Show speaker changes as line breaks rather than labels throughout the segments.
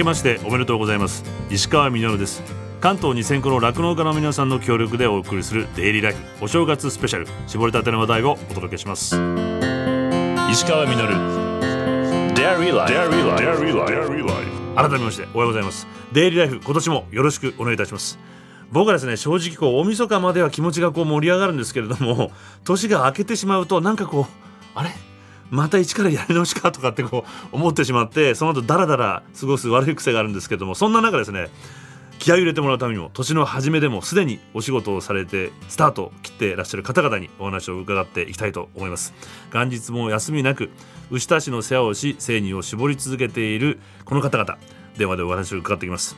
けましておめでとうございます。石川稔です。関東2000個の酪農家の皆さんの協力でお送りするデイリーライフお正月スペシャル。絞りたての話題をお届けします。石川稔 Dairy Life 改めましておはようございます。デイリーライフ今年もよろしくお願いいたします。僕はですね正直こう大晦日までは気持ちがこう盛り上がるんですけれども年が明けてしまうとなんかこうあれ？また一からやり直しかとかってこう思ってしまってその後ダラダラ過ごす悪い癖があるんですけどもそんな中ですね気合を入れてもらうためにも年の初めでもすでにお仕事をされてスタートを切っていらっしゃる方々にお話を伺っていきたいと思います。元日も休みなく牛田市の世話をし生乳を絞り続けているこの方々電話でお話を伺ってきます。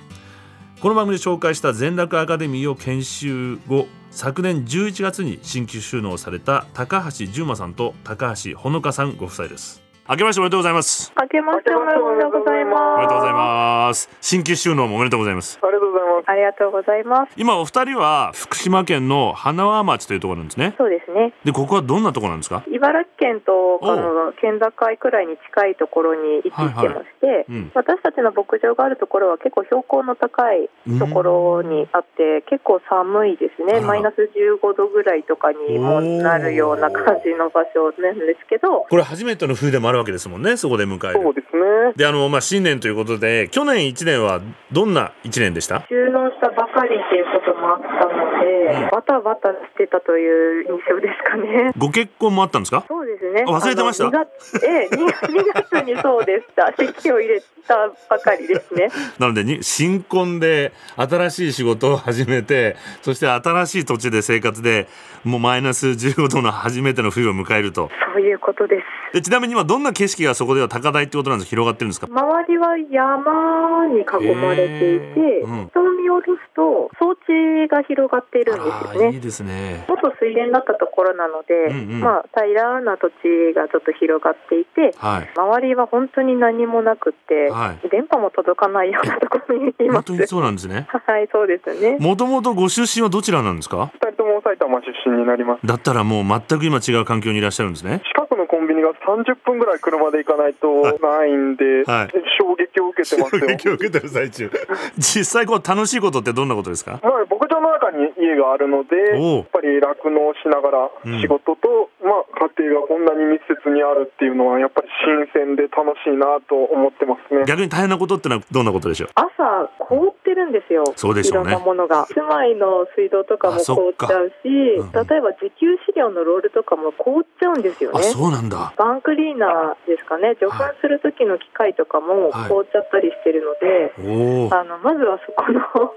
この番組で紹介した全楽アカデミーを研修後昨年11月に新規収納された高橋純馬さんと高橋ほのかさんご夫妻です。明けましておめでとうございます。
明けましておめでとうございます。
おめでとうございます。新規収納もおめでとうございます。
ありがとうございます。
ありがとうございます。
今お二人は福島県の花輪町というところなんですね。
そうですね。
でここはどんなところなんですか？
茨城県とあの県境くらいに近いところに位置してまして、
うん。
私たちの牧場があるところは結構標高の高いところにあって、結構寒いですね。マイナス15度ぐらいとかにもなるような感じの場所なんですけど、
これ初めての冬でもあるわけですもんねそこで迎える
そうですね。
であのまあ新年ということで去年1年はどんな1年でした？
収納したばかりっていうこともあったので、バタバタしてたという印象ですかね。
ご結婚もあったんですか？
そうですね。
あ忘れてました？
あの2月ええ、2, 月にそうでした。席を入れたばかりですね。
なのでに新婚で新しい仕事を始めてそして新しい土地で生活でもうマイナス15度の初めての冬を迎えると
そういうことです。
でちなみに今どんな景色がそこでは高台ってことなんですか？広がってるんですか？
周りは山に囲まれていて、
うん
下を見下ろすと装置が広がっているんですよね。
いいですね。
元水田だったところなので、
うんうん。
まあ平らな土地がちょっと広がっていて、
はい。
周りは本当に何もなくって、
はい。
電波も届かないようなところにいます。
本当にそうなんですね。
はい、そうですね。
もともとご出身はどちらなんですか？
二人とも埼玉出身になります。
だったらもう全く今違う環境にいらっしゃるんですね。
近くのコンビニが30分ぐらい車で行かないとないんで、
はい。
衝撃を受けてますよ。
衝撃を受けてる最中。実際こう楽しいことってどんなことですか？
まあ、牧場の中に家があるので、やっぱり酪農しながら
うん。
仕事と、まあ、家庭がこんなに密接にあるっていうのは、やっぱり新鮮で楽しいなと思ってますね。
逆に大変なことってのはどんなことでしょう？
朝凍ってるんですよ。
そうでしょうね。
いろんなものが。住まいの水道とかも凍っちゃうし、
うん。うん
例えば自給飼料のロールとかも凍っちゃうんですよ
あ
ね。
そうなんだ。
バンクリーナーですかね、除粉する時の機械とかも
はい。
凍っちゃったりしてるので、
おお
あのまずはそこの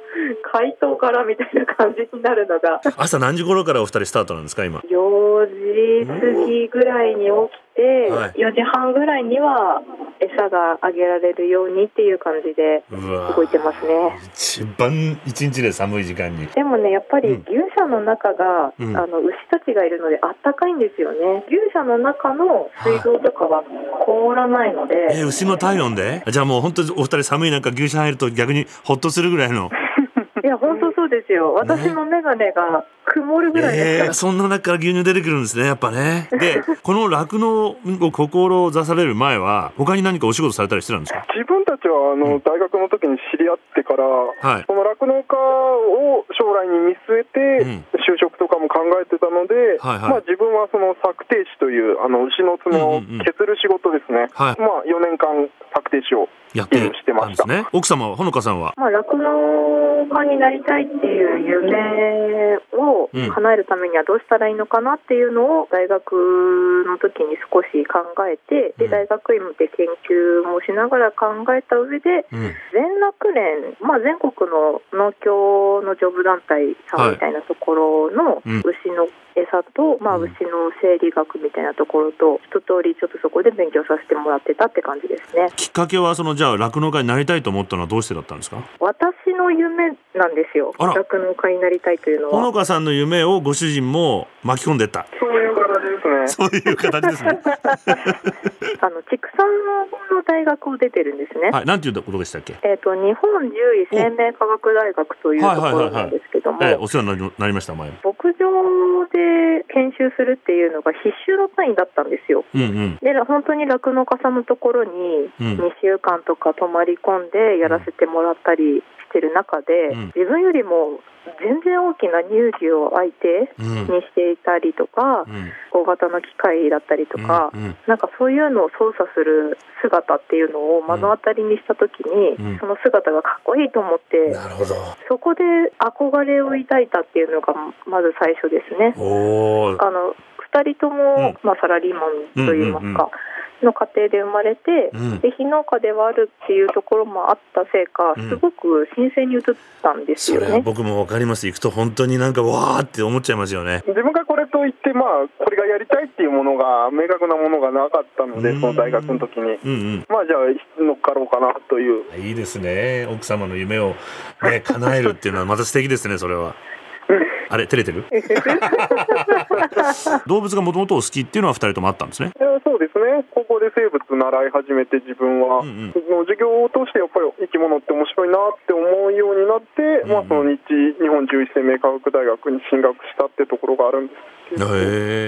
解凍からみたいな感じになるのが、
朝何時頃からお二人スタートなんですか今
？4時過ぎぐらいに起きて、
はい。
4時半ぐらいには餌があげられるようにっていう感じで動いてますね。
一番一日で寒い時間に。
でもね、やっぱり
うん。
牛舎の中が、
うん。
あの牛たちがいるのであったかいんですよね。牛舎の中の水道とかは凍らないので、
えー牛の体温で？じゃあもう本当にお二人寒い中牛舎入ると逆にホッとするぐらいの
いや、本当そうですよ。私の眼鏡が曇るぐらいですから。
えー、そんな中から牛乳出てくるんですねやっぱね。で この酪農を志される前は他に何かお仕事されたりしてたんですか？
自分たちはあの、
うん。
大学の時に知り合ってから、
はい。
その酪農家を将来に見据えて、
うん。
就職とかも考えてたので、
はいはい。
まあ、自分はその策定師というあの牛の爪を
うんうんうん
削る仕事ですね、
はい。
まあ、4年間策定師を
やって
し
ね。奥様はほのかさんは？
まあ、酪農家になりたいっていう夢を
うん。
叶えるためにはどうしたらいいのかなっていうのを大学の時に少し考えて、
うん。
で大学院で研究もしながら考えた上で、
うん。
全酪連、まあ、全国の農協のジョブ団体さんみたいなところの
うん。
牛の餌と、まあ、
うん。
牛の生理学みたいなところと一通りちょっとそこで勉強させてもらってたって感じですね。
きっかけはそのじゃあ酪農家になりたいと思ったのはどうしてだったんですか？
私の夢なんですよ。酪農家になりたいというの
ほの
は。
かさんの夢をご主人も巻き込んでった。
そういう形ですね。
そういう形ですね。
あの畜産の大学を出てるんですね。
はいなんていうことでしたっけ？
えっ、と日本獣医生命科学大学というところなんですけども、
ええお世話になりなりました前。
牧場で研修するっていうのが必修の単位だったんですよ。
うんうん。
で本当に酪農家さんのところに
うん。
2週間とか泊まり込んでやらせてもらったりしてる中で、
うん。
自分よりも全然大きな乳児を相手
うん。
にしていたりとか、
うん。
大型の機械だったりとか、
うんうん。
なんかそういうのを操作する姿っていうのを目の当たりにした時に、
うん。
その姿がかっこいいと思って、
なるほど。
そこで憧れを抱いたっていうのがまず最初ですね。あの2人とも、まあ、サラリーマンといいますか、
うんうんうん
の家庭で生まれて、
うん
で非農家ではあるっていうところもあったせいか
うん
すごく新鮮に映ったんです
それは
よね。
僕もわかります行くと本当になんかわーって思っちゃいますよね
自分がこれといって、まあ、これがやりたいっていうものが、明確なものがなかったので、
うん
その大学の時に。
うんうん
まあ、じゃあ、乗っかろうかなという。
いいですね奥様の夢をね叶えるっていうのはまた素敵ですねそれは あれ照れてる？動物がもともとお好きっていうのは二人ともあったんですね。
そうですね、高校で生物習い始めて、自分は、
うんうん。
その授業を通してやっぱり生き物って面白いなって思うようになって、
うん
まあ、その日日本獣医生命科学大学に進学したってところがあるんです。けど。
へ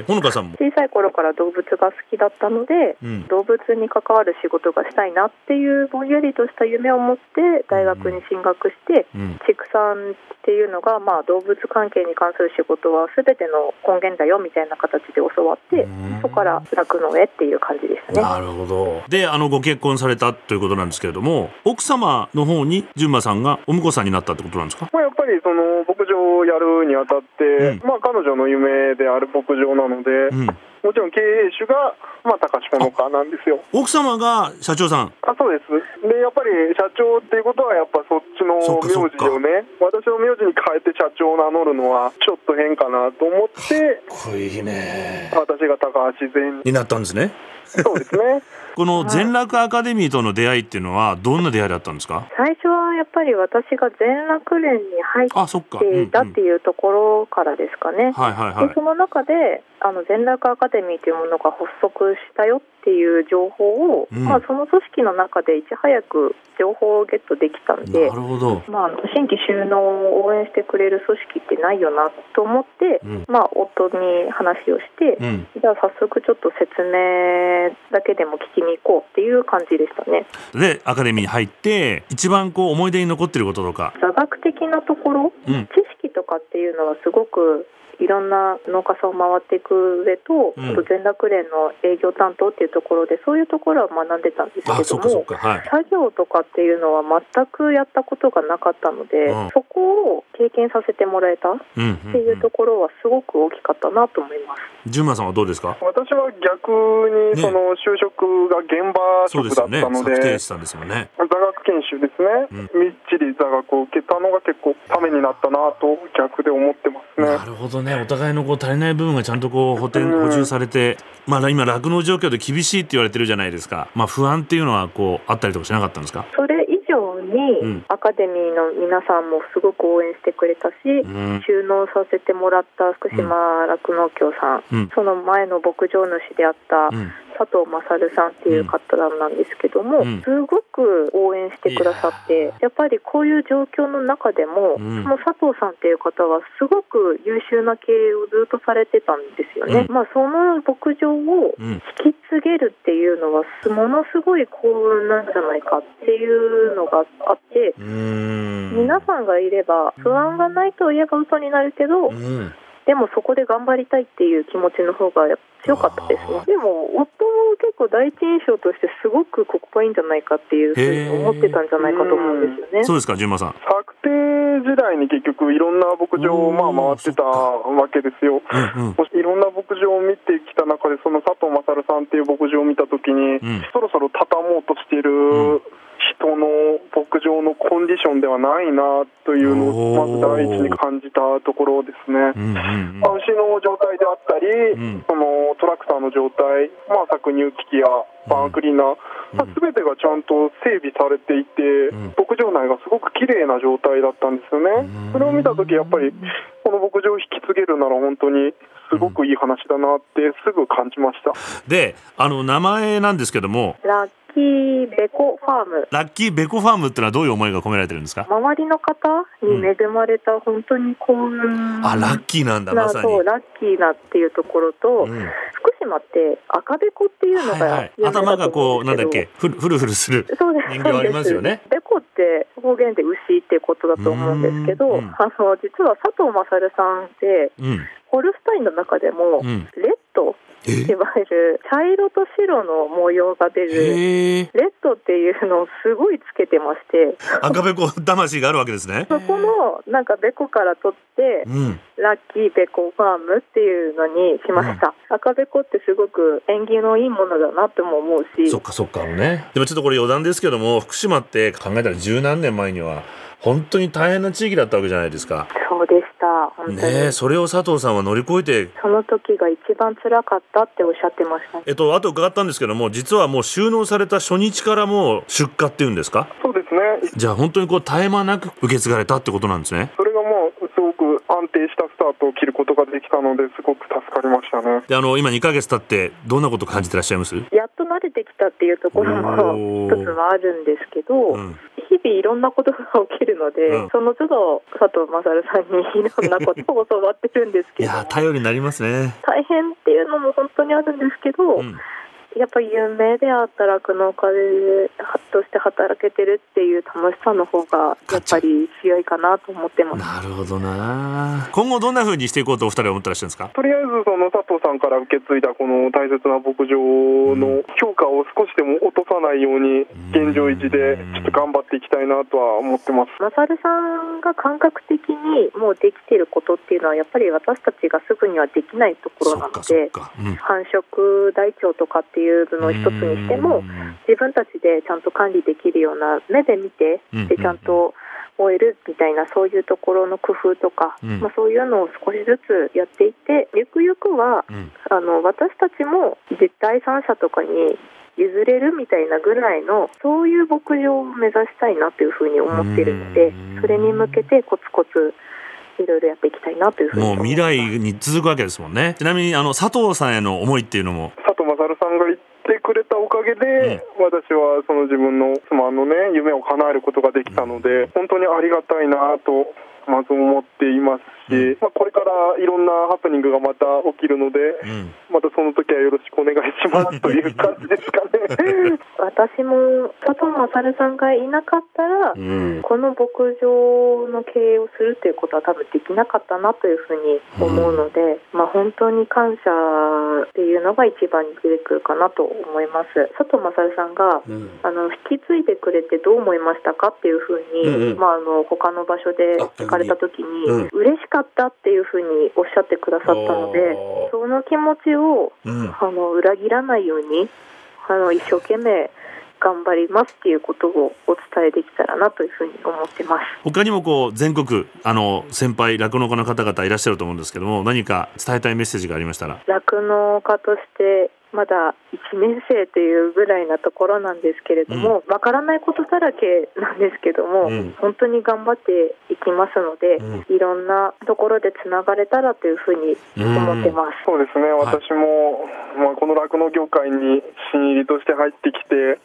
え。ほのかさんも？
小さい頃から動物が好きだったので、
うん。
動物に関わる仕事がしたいなっていうぼんやりとした夢を持って大学に進学して、
うん。
畜産っていうのが、まあ、動物関係に関する仕事は全ての根源だよみたいな形で教わって、
うん。
そこから酪農へっていう感じですね。
なるほど。であのご結婚されたということなんですけれども奥様の方に純馬さんがお婿さんになったってことなんですか？
まあ、やっぱりその牧場をやるにあたって、
うん。
まあ、彼女の夢である牧場なので、
うん
もちろん経営主が、まあ、高島の家なんですよ。
奥様が社長さん？
あそうです。でやっぱり社長っていうことはやっぱそっちの名字をね私の名字に変えて社長を名乗るのはちょっと変かなと思って
こいいね。
私が高橋善
になったんですね。
そうですね
この全楽アカデミーとの出会いっていうのはどんな出会いだったんですか？
最初はやっぱり私が全楽連に入っていたって
いう
ところからですかね。
はいはいはい。
でその中であの全楽アカデミーというものが発足したよっていう情報を、
うん。
まあ、その組織の中でいち早く情報をゲットできたんで
なるほど。
まあ、新規収納を応援してくれる組織ってないよなと思って、
うん。
まあ、夫に話をして、
うん。
じゃあ早速ちょっと説明だけでも聞きに行こうっていう感じでしたね。
でアカデミーに入って一番こう思い出に残ってることとか。
座学的なところ
うん。
知識とかっていうのはすごくいろんな農家さんを回っていく上と、
うん。
あと全楽連の営業担当っていうところでそういうところは学んでたんですけども
はい。
作業とかっていうのは全くやったことがなかったので、
うん。
そこを経験させてもらえたっ
うんうん。
ていうところはすごく大きかったなと思います。
純馬さんはどうですか？
私は逆にその就職が現場職だっ
そうですよね。
たので、
策定士さんですもんね。
座学研修ですね、みっちり座学を受けたのが結構ためになったなと逆で思ってますね。
なるほどね。お互いのこう足りない部分がちゃんとこう補填
うん。
補充されて、まあ今酪農状況で厳しいって言われてるじゃないですか。まあ不安っていうのはこうあったりとかしなかったんですか？
それに、
うん。
アカデミーの皆さんもすごく応援してくれたし、
うん。
収納させてもらった福島酪農協さん、
うん。
その前の牧場主であった
うん
佐藤勝さんっていう方なんですけども、
うん。
すごく応援してくださってやっぱりこういう状況の中でも、
うん。
その佐藤さんっていう方はすごく優秀な経営をずっとされてたんですよね。
うん。
まあ、その牧場を
うん。
引き継げるっていうのはものすごい幸運なんじゃないかっていうのがあって皆さんがいれば不安がないといえば嘘になるけど
うん
でもそこで頑張りたいっていう気持ちの方が強かったですね。でも夫も結構第一印象としてすごくここがいいんじゃないかっていうふうに思ってたんじゃないかと思うんですよね。
そうですか純馬さん。
策定時代に結局いろんな牧場をまあ回ってたわけですよ。
うんうん。
もしいろんな牧場を見てきた中でその佐藤勝さんっていう牧場を見た時に、
うん。
そろそろ畳もうとしている牧場のコンディションではないなというのをまず第一に感じたところですね。
うんうん
まあ牛の状態であったり、
うん。
そのトラクターの状態、まあ、搾乳機器やバーンクリーナー、まあ、全てがちゃんと整備されていて、
ん。
牧場内がすごく綺麗な状態だったんですよね。
うん。
それを見たとき、やっぱりこの牧場を引き継げるなら本当にすごくいい話だなってすぐ感じました。
であの名前なんですけども。
ラキーベコファーム。
ラッキーベコファームってのはどういう思いが込められてるんですか？
周りの方に恵まれた本当に幸運。
あラッキーなんだまさに。
そうラッキーなっていうところと、
うん。
福島って赤べこっていうの
はいはい。頭がこうなんだっ
け？
ふるふるふるする
そうです。
人形ありますよね。
そうです。ベコって方言で牛っていうことだと思うんですけど、
うん。うん。
あの実は佐藤勝さんって
うん。
ホルスタインの中でも、
うん。
レッド
え？
いわゆる茶色と白の模様が出るレッドっていうのをすごいつけてまして。
赤べこ魂があるわけですね。
そこのなんかベコから取って
うん。
ラッキーベコファームっていうのにしました、赤べこってすごく縁起のいいものだなっても思うし。
そっかそっかね。でもちょっとこれ余談ですけども福島って考えたら十何年前には本当に大変な地域だったわけじゃないですか。
そうでした。本当に、
ねえそれを佐藤さんは乗り越えて。
その時が一番辛かったっておっしゃってましたね。
えっとあと伺ったんですけども実はもう収納された初日からもう出荷っていうんですか？
そうですね。
じゃあ本当にこう絶え間なく受け継がれたってことなんですね。
それがもうすごく安定したスタートを切ることができたのですごく助かりましたね。
であの今2ヶ月経ってどんなこと感じてらっしゃいます？
やっと慣れてきたっていうところも一つはあるんですけど、
うん
日々いろんなことが起きるので、
うん。
その都度佐藤勝さんにいろんなことを教わってるんです
い
けど。
や頼りになりますね。
大変っていうのも本当にあるんですけど、
うん
やっぱり有名であった酪農家でとして働けてるっていう楽しさの方がやっぱり強いかなと思ってます。
なるほどな。今後どんな風にしていこうとお二人は思ってらっしゃるんですか？
とりあえずその佐藤さんから受け継いだこの大切な牧場の評価を少しでも落とさないように現状維持でちょっと頑張っていきたいなとは思ってます。
マサルさんが感覚的にもうできてることっていうのはやっぱり私たちがすぐにはできないところなので
か、うん。
繁殖台帳とかっていうのを一つにしても自分たちでちゃんと管理できるような目で見てちゃんと終えるみたいなそういうところの工夫とか、
うん。
まあ、そういうのを少しずつやっていってゆくゆくは
うん。
あの私たちも実第三者とかに譲れるみたいなぐらいのそういう牧場を目指したいなというふうに思っているので
うん。
それに向けてコツコツいろいろやっていきたいなというふうに
もう未来に続くわけですもんね。ちなみにあの佐藤さんへの思いっていうのも。
佐藤勝さんが言ってくれたおかげで、私はその自分の妻のね夢を叶えることができたので本当にありがたいなとまず思っていますし、まあ、これからいろんなハプニングがまた起きるので、
うん。
またその時はよろしくお願いしますという感じですかね。
私も佐藤勝さんがいなかったら、
うん。
この牧場の経営をするということは多分できなかったなというふうに思うので、まあ、本当に感謝っていうのが一番に出てくるかなと思います。佐藤勝さんが
うん。
あの引き継いでくれてどう思いましたかっていうふうに、
うんうん。
まあ、あの他の場所で
あ
聞かれた時に、
うん。
嬉しかったっていうふうにおっしゃってくださったのでその気持ちを
うん。
あの裏切らないようにあの一生懸命頑張りますっていうことをお伝えできたらなというふうに思ってます。
他にもこう全国あの先輩酪農家の方々いらっしゃると思うんですけども何か伝えたいメッセージがありましたら。
酪農家としてまだ1年生というぐらいなところなんですけれどもわ、からないことだらけなんですけども、
うん。
本当に頑張っていきますので、
う
いろんなところでつながれたらというふうに思ってます。
そうですね、
はい。
私も、まあ、この酪農業界に新入りとして入ってきて、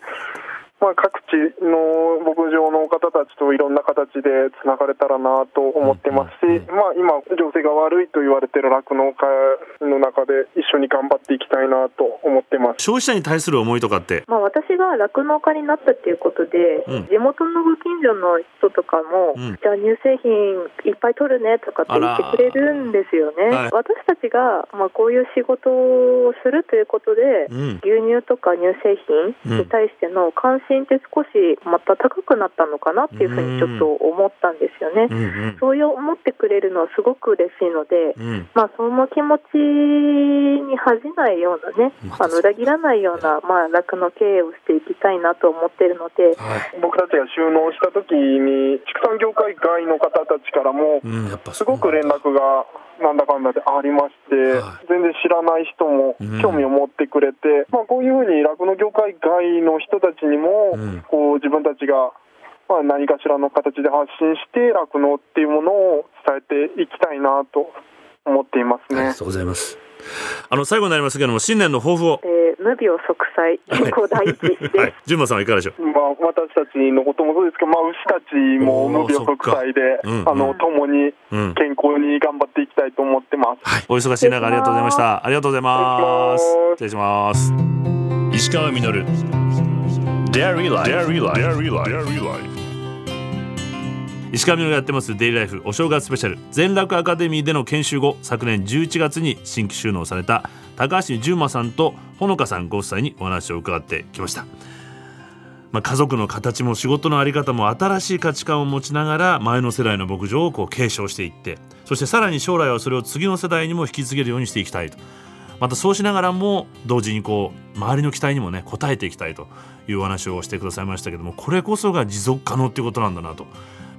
まあ、各地の牧場の方たちといろんな形でつながれたらなと思ってますし、まあ、今、情勢が悪いと言われている酪農家の中で一緒に頑張っていきたいなと思ってます。
消費者に対する思いとかって？
まあ、私が酪農家になったっていうことで、
うん。
地元のご近所の人とかも、
うん。
じゃあ乳製品いっぱい取るねとかって言ってくれるんですよね。
はい。
私たちが、まあ、こういう仕事をするということで、
うん。
牛乳とか乳製品に対しての関心って少しまた高くなったのかなっていうふうにちょっと思ったんですよね。
うん。うん
そういう思ってくれるのはすごく嬉しいので、
うん。
まあ、その気持ちに恥じないようなね、
まあ
あの裏切らないような、まあ、酪農経営をしていきたいなと思っているので、
はい。
僕たちが収納した時に畜産業界外の方たちからもすごく連絡がなんだかんだでありまして、
はい。
全然知らない人も
うん
興味を持ってくれて、まあ、こういうふうに酪農業界外の人たちにも、
うん。
こう自分たちが、まあ、何かしらの形で発信して酪農っていうものを伝えていきたいなと思っていますね。
ありが。とうございます。あの最後になりますけども新年の抱負を。
えー
無病息災健康第一です、
はい、純馬さんはいかがでしょう？
まあ、私たちのこともそうですけど、まあ、牛たちも無病息災で、
おーそっか。うん
あの共に
うん。
健康に頑張っていきたいと思ってます。
はい、お忙しい中ありがとうございました。ありがとうございます。失礼します。石川みのる Dairy Life. Dairy Life. Dairy Life. 石川みのるがやってますデイリーライフお正月スペシャル。全楽アカデミーでの研修後昨年11月に新規収納された高橋純馬さんとほのかさんご夫妻にお話を伺ってきました。まあ、家族の形も仕事の在り方も新しい価値観を持ちながら前の世代の牧場をこう継承していってそしてさらに将来はそれを次の世代にも引き継げるようにしていきたいと。またそうしながらも同時にこう周りの期待にもね応えていきたいというお話をしてくださいましたけどもこれこそが持続可能っていうことなんだなと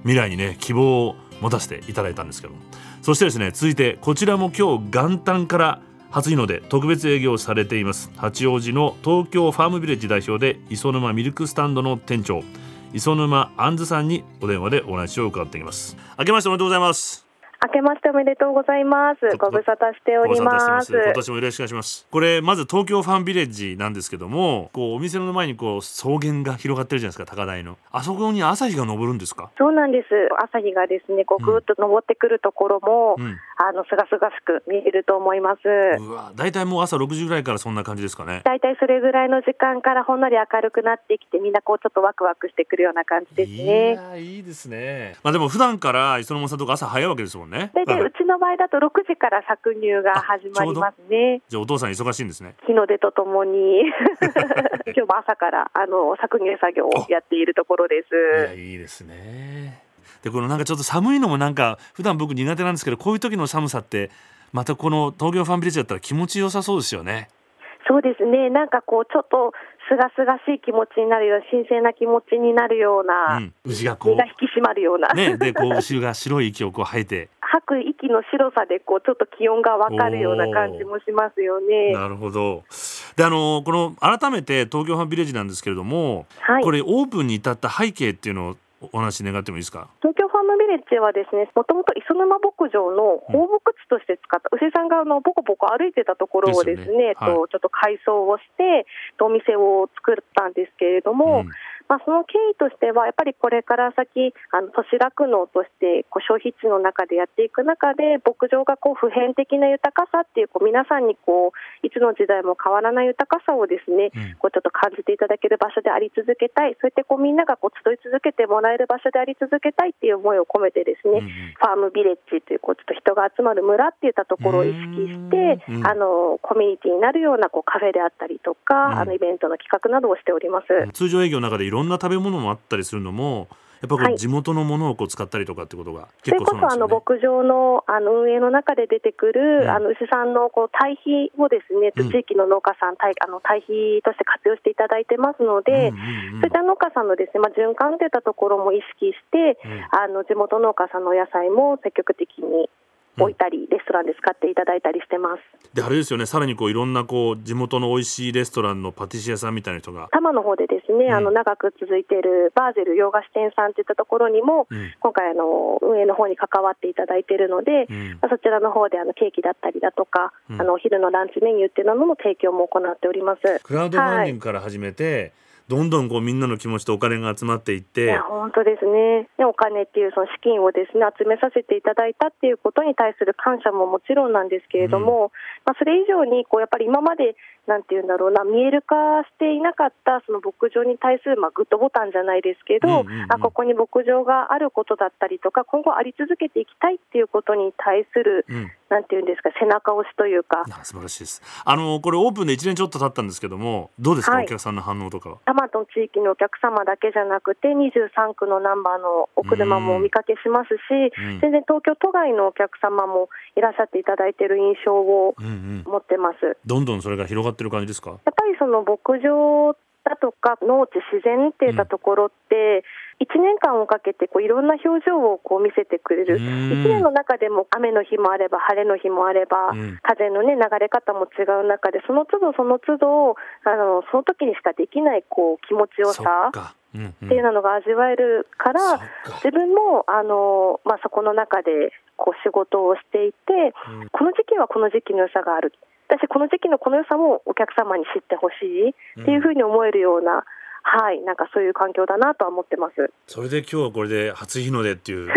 未来にね希望を持たせていただいたんですけども。そしてですね続いてこちらも今日元旦から初日の出特別営業されています。八王子の東京ファームビレッジ代表で磯沼ミルクスタンドの店長磯沼杏さんにお電話でお話を伺っていきます。明けましておめでとうございます。
明けましておめでとうございます。ご無沙汰しております。
今年もよろしくお願いします。これまず東京ファンビレッジなんですけどもこうお店の前にこう草原が広がってるじゃないですか高台の。あそこに朝日が昇るんですか？
そうなんです。朝日がですねこうぐーっと登ってくるところも、
うん。
あのすがすがしく見えると思います。
うわ大体もう朝6時ぐらいからそんな感じですかね。
だいたいそれぐらいの時間からほんのり明るくなってきてみんなこうちょっとワクワクしてくるような感じです
い
ね
やいいですね。まあでも普段から磯沼さんとか朝早いわけですもんね
大体
はいう
ちの場合だと6時から搾乳が始まりますね。
じゃあお父さん忙しいんですね。
日の出とともに。今日も朝からあの搾乳作業をやっているところで
いや
す
いいですね。でこのなんかちょっと寒いのもなんか普段僕苦手なんですけどこういう時の寒さってまたこの東京ファンビレッジだったら気持ちよさそうですよね。
そうですね。なんかこうちょっとすがすがしい気持ちになるような新鮮な気持ちになるような、
うん、牛がこ
身が引き締まるような、
うねでこう牛が白い息をこう吐いて。
吐く息の白さでこうちょっと気温がわかるような感じもしますよね。
なるほど。であのこの改めて東京ファンビレッジなんですけれども、
はい。
これオープンに至った背景っていうのをお話願ってもいいですか？
東京ファームビレッジはですね、もともと磯沼牧場の放牧地として使った、牛さんがあのボコボコ歩いてたところをですね、
ね。はい。
とちょっと改装をして、とお店を作ったんですけれども、
うん
まあ、その経緯としては、やっぱりこれから先、あの都市酪農としてこう消費地の中でやっていく中で、牧場がこう普遍的な豊かさっていう、こう皆さんにこういつの時代も変わらない豊かさをですね、
うん。
こうちょっと感じていただける場所であり続けたい、そうやってこうみんながこう集い続けてもらえる場所であり続けたいっていう思いを込めてですね、
うんうん。
ファームビレッジというこうちょっと人が集まる村っていったところを意識して
う、ん
あのコミュニティになるようなこうカフェであったりとか、
うん。
あのイベントの企画などをしております。
通常営業の中でいろんな食べ物もあったりするのもやっぱこ
はい。
う地元のものをこう使ったりとかってことが
それ
結構
こそあの
そうなんですよね。
牧場のあの運営の中で出てくる、
うん。
あの牛さんのこう堆肥をですね、
うん。
地域の農家さん、堆あの堆肥として活用していただいてますので、
うんうんうん。
そういった農家さんのですね、まあ、循環といったところも意識して、
うん。
あの地元農家さんのお野菜も積極的に置いたり、レストランで使っていただいたりしてます。
であれですよね。さらにこういろんなこう地元の美味しいレストランのパティシエさんみたいな人が、
多摩の方でですね、
うん。
あの長く続いているバーゼル洋菓子店さんといったところにも、
うん。
今回あの運営の方に関わっていただいているので、
うん。
まあそちらの方であのケーキだったりだとか、
うん。
あのお昼のランチメニューっていうのの提供も行っております。
クラウドファンディングから始めて、どんどんこうみんなの気持ちとお金が集まっていっ
い
て
や本当ですね。でお金っていうその資金をですね集めさせていただいたっていうことに対する感謝ももちろんなんですけれども、まあ、それ以上にこうやっぱり今までなんていうんだろう。な見える化していなかったその牧場に対するまあグッドボタンじゃないですけど、
うんうんうん。
あここに牧場があることだったりとか今後あり続けていきたいっていうことに対する、
うん。
なんていうんですか背中押しというか。
あ素晴らしいです。あのこれオープンで1年ちょっと経ったんですけどもどうですか、
はい。
お客さんの反応とかは？
多摩の地域のお客様だけじゃなくて23区のナンバーのお車もお見かけしますし、
うん。
全然東京都外のお客様もいらっしゃっていただいている印象を
うんうん。
持ってます。
どんどんそれが広がってる感じですか？
やっぱりその牧場だとか農地自然っていったところって、1年間をかけてこういろんな表情をこう見せてくれる、
うん。
1年の中でも雨の日もあれば晴れの日もあれば、
うん。
風の、ね、流れ方も違う中でその都度その都度あのその時にしかできないこう気持ちよ
そ
さ
っ
ていうのが味わえるから、自分もあの、まあ、そこの中でこう仕事をしていて、
うん。
この時期はこの時期の良さがある。私この時期のこの良さもお客様に知ってほしいっていうふうに思えるような、はい。なんかそういう環境だなとは思ってます。
それで今日はこれで初日の出っていう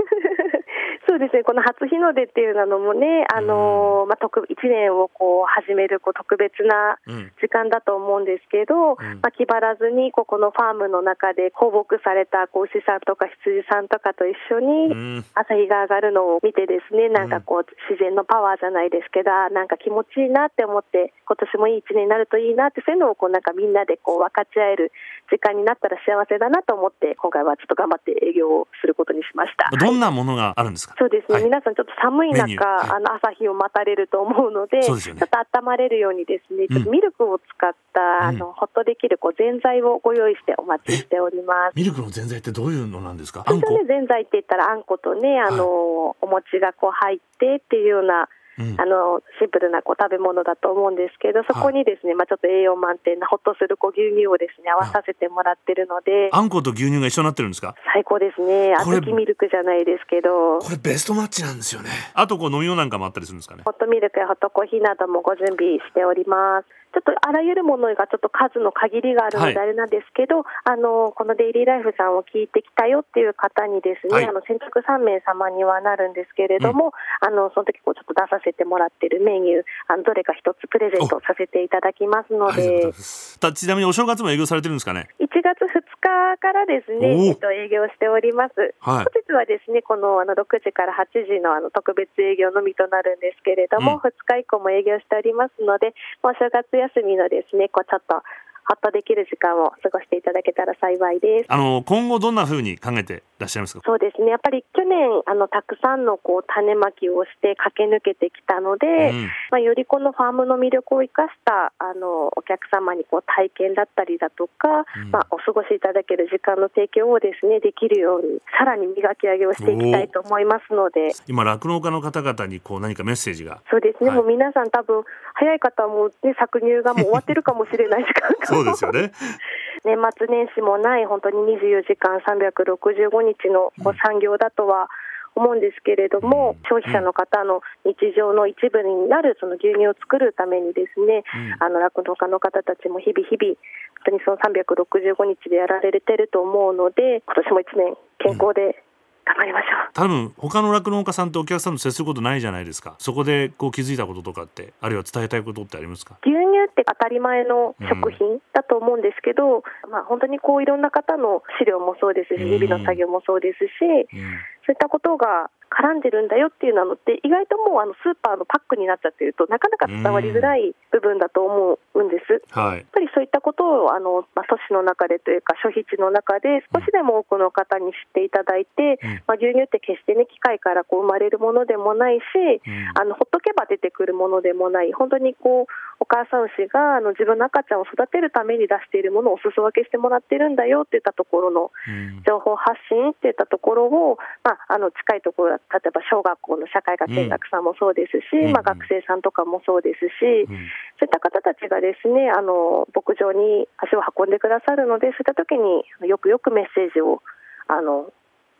そうですね、この初日の出っていうのもね、あのまあ、特1年をこう始めるこう特別な
うん。
時間だと思うんですけど、
ん。
まあ、気張らずにここのファームの中で放牧されたこう牛さんとか羊さんとかと一緒に
うん。
朝日が上がるのを見てですねなんかこう自然のパワーじゃないですけどあなんか気持ちいいなって思って今年もいい一年になるといいなってそういうのをこうなんかみんなでこう分かち合える時間になったら幸せだなと思って今回はちょっと頑張って営業をすることにしました。
どんなものがあるんですか？
そうですね、
はい。
皆さんちょっと寒い中、
はい。
あの朝日を待たれると思うので、
でね。
ちょっと温まれるようにですね、
うん。
ちょっとミルクを使った、あのほっとできるこうぜんざいをご用意してお待ちしております。
ミルクのぜんざいってどういうのなんですか？あん
ね、ぜんざいって言ったらあんことね、あの、お餅がこう入ってっていうような、
うん
あのシンプルなこう食べ物だと思うんですけど、そこにですね、まあちょっと栄養満点なほっとするこう牛乳をですね合わさせてもらってるので、
あんこと牛乳が一緒になってるんですか？
最高ですね。小豆ミルクじゃないですけど。
これベストマッチなんですよねあとこう飲み物なんかもあったりするんですかね？
ホットミルクやホットコーヒーなどもご準備しております。ちょっとあらゆるものがちょっと数の限りがあるの
はい。
であれなんですけど、あのこのデイリーライフさんを聞いてきたよっていう方にですね、
はい。
あの先着3名様にはなるんですけれども、あのその時こうちょっと出させてもらってるメニュー、あのどれか一つプレゼントさせていただきますので。
ちなみにお正月も営業されてるんですかね
？1月2日からですね、えっと、営業しております。
はい。
本日はですね、このあの6時から8時のあの特別営業のみとなるんですけれども、
うん。
2日以降も営業しておりますので、もう正月休みのですね、こうちょっとほっとできる時間を過ごしていただけたら幸いです。
あの今後どんな風に考えていらっしゃいますか？
そうですね、やっぱり去年、あのたくさんのこう種まきをして駆け抜けてきたので、
うん。
まあ、よりこのファームの魅力を生かしたあのお客様にこう体験だったりだとか、
うん。
まあ、お過ごしいただける時間の提供をですねできるようにさらに磨き上げをしていきたいと思いますので。
今酪農家の方々にこう何かメッセージが。
そうですね、
はい。
もう皆さん多分早い方はもう、ね、搾乳がもう終わってるかもしれない時間が
そうですよね。
年末年始もない本当に24時間365日の産業だとは思うんですけれども、
うん。
消費者の方の日常の一部になるその牛乳を作るためにですね、
うん。
あの酪農家の方たちも日々日々本当にその365日でやられてると思うので今年も1年健康で頑張りましょう。
多分他の酪農家さんとお客さんと接することないじゃないですか。そこでこう気づいたこととかってあるいは伝えたいことってありますか？
牛乳って当たり前の食品だと思うんですけど、まあ、本当にこういろんな方の飼料もそうですし
うん。
日々の作業もそうですし、
うん
そういったことが絡んでるんだよっていうのって意外ともうあのスーパーのパックになっちゃってるとなかなか伝わりづらい部分だと思うんです。
はい。
やっぱりそういったことをあの、まあ、都市の中でというか消費地の中で少しでも多くの方に知っていただいて、
うん。
まあ、牛乳って決してね機械からこう生まれるものでもないし、
うん。
あのほっとけば出てくるものでもない。本当にこうお母さん牛があの自分の赤ちゃんを育てるために出しているものをお裾分けしてもらってるんだよっていったところの
うん。
情報発信っていったところを、まあ、あの近いところだ例えば小学校の社会科見学さんもそうですし、
うん
まあ、学生さんとかもそうですし、
うん。
そういった方たちがですねあの牧場に足を運んでくださるのでそういった時によくよくメッセージをあの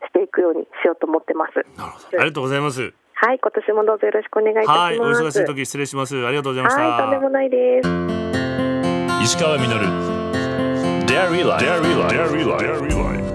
していくようにしようと思ってます。
なるほど。ありがとうございます。
はい、今年もどうぞよろしくお願いいたします。
はいお忙しい時失礼します。ありがとうございました。
はい、とんでもないです。
石川みのる Dairy Life Dairy Life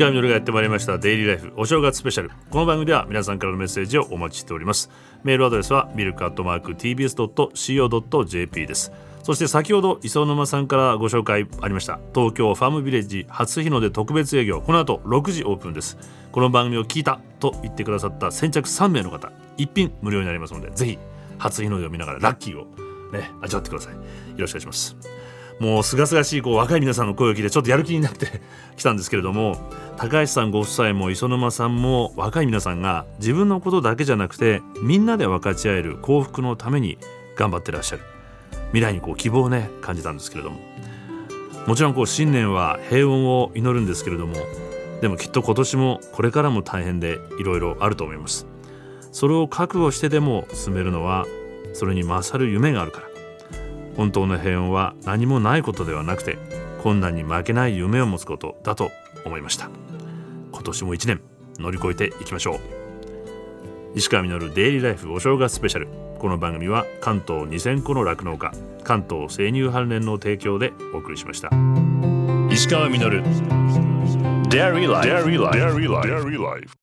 石川みのるがやってまいりました。デイリーライフお正月スペシャル。この番組では皆さんからのメッセージをお待ちしております。メールアドレスはミルクアットマーク TBS.CO.JP です。そして先ほど磯沼さんからご紹介ありました。東京ファームビレッジ初日の出特別営業。この後6時オープンです。この番組を聞いたと言ってくださった先着3名の方。一品無料になりますのでぜひ初日の出を見ながらラッキーをね味わってください。よろしくお願いします。もうすがすがしいこう若い皆さんの声を聞いてちょっとやる気になってきたんですけれども高橋さんご夫妻も磯沼さんも若い皆さんが自分のことだけじゃなくてみんなで分かち合える幸福のために頑張ってらっしゃる。未来にこう希望をね感じたんですけれども。もちろんこう新年は平穏を祈るんですけれどもでもきっと今年もこれからも大変でいろいろあると思います。それを覚悟してでも進めるのはそれに勝る夢があるから。本当の平穏は何もないことではなくて困難に負けない夢を持つことだと思いました。今年も1年乗り越えていきましょう。石川稔デイリーライフお正月スペシャル。この番組は関東2000個の酪農家関東生乳関連の提供でお送りしました。石川稔。Dairy Life.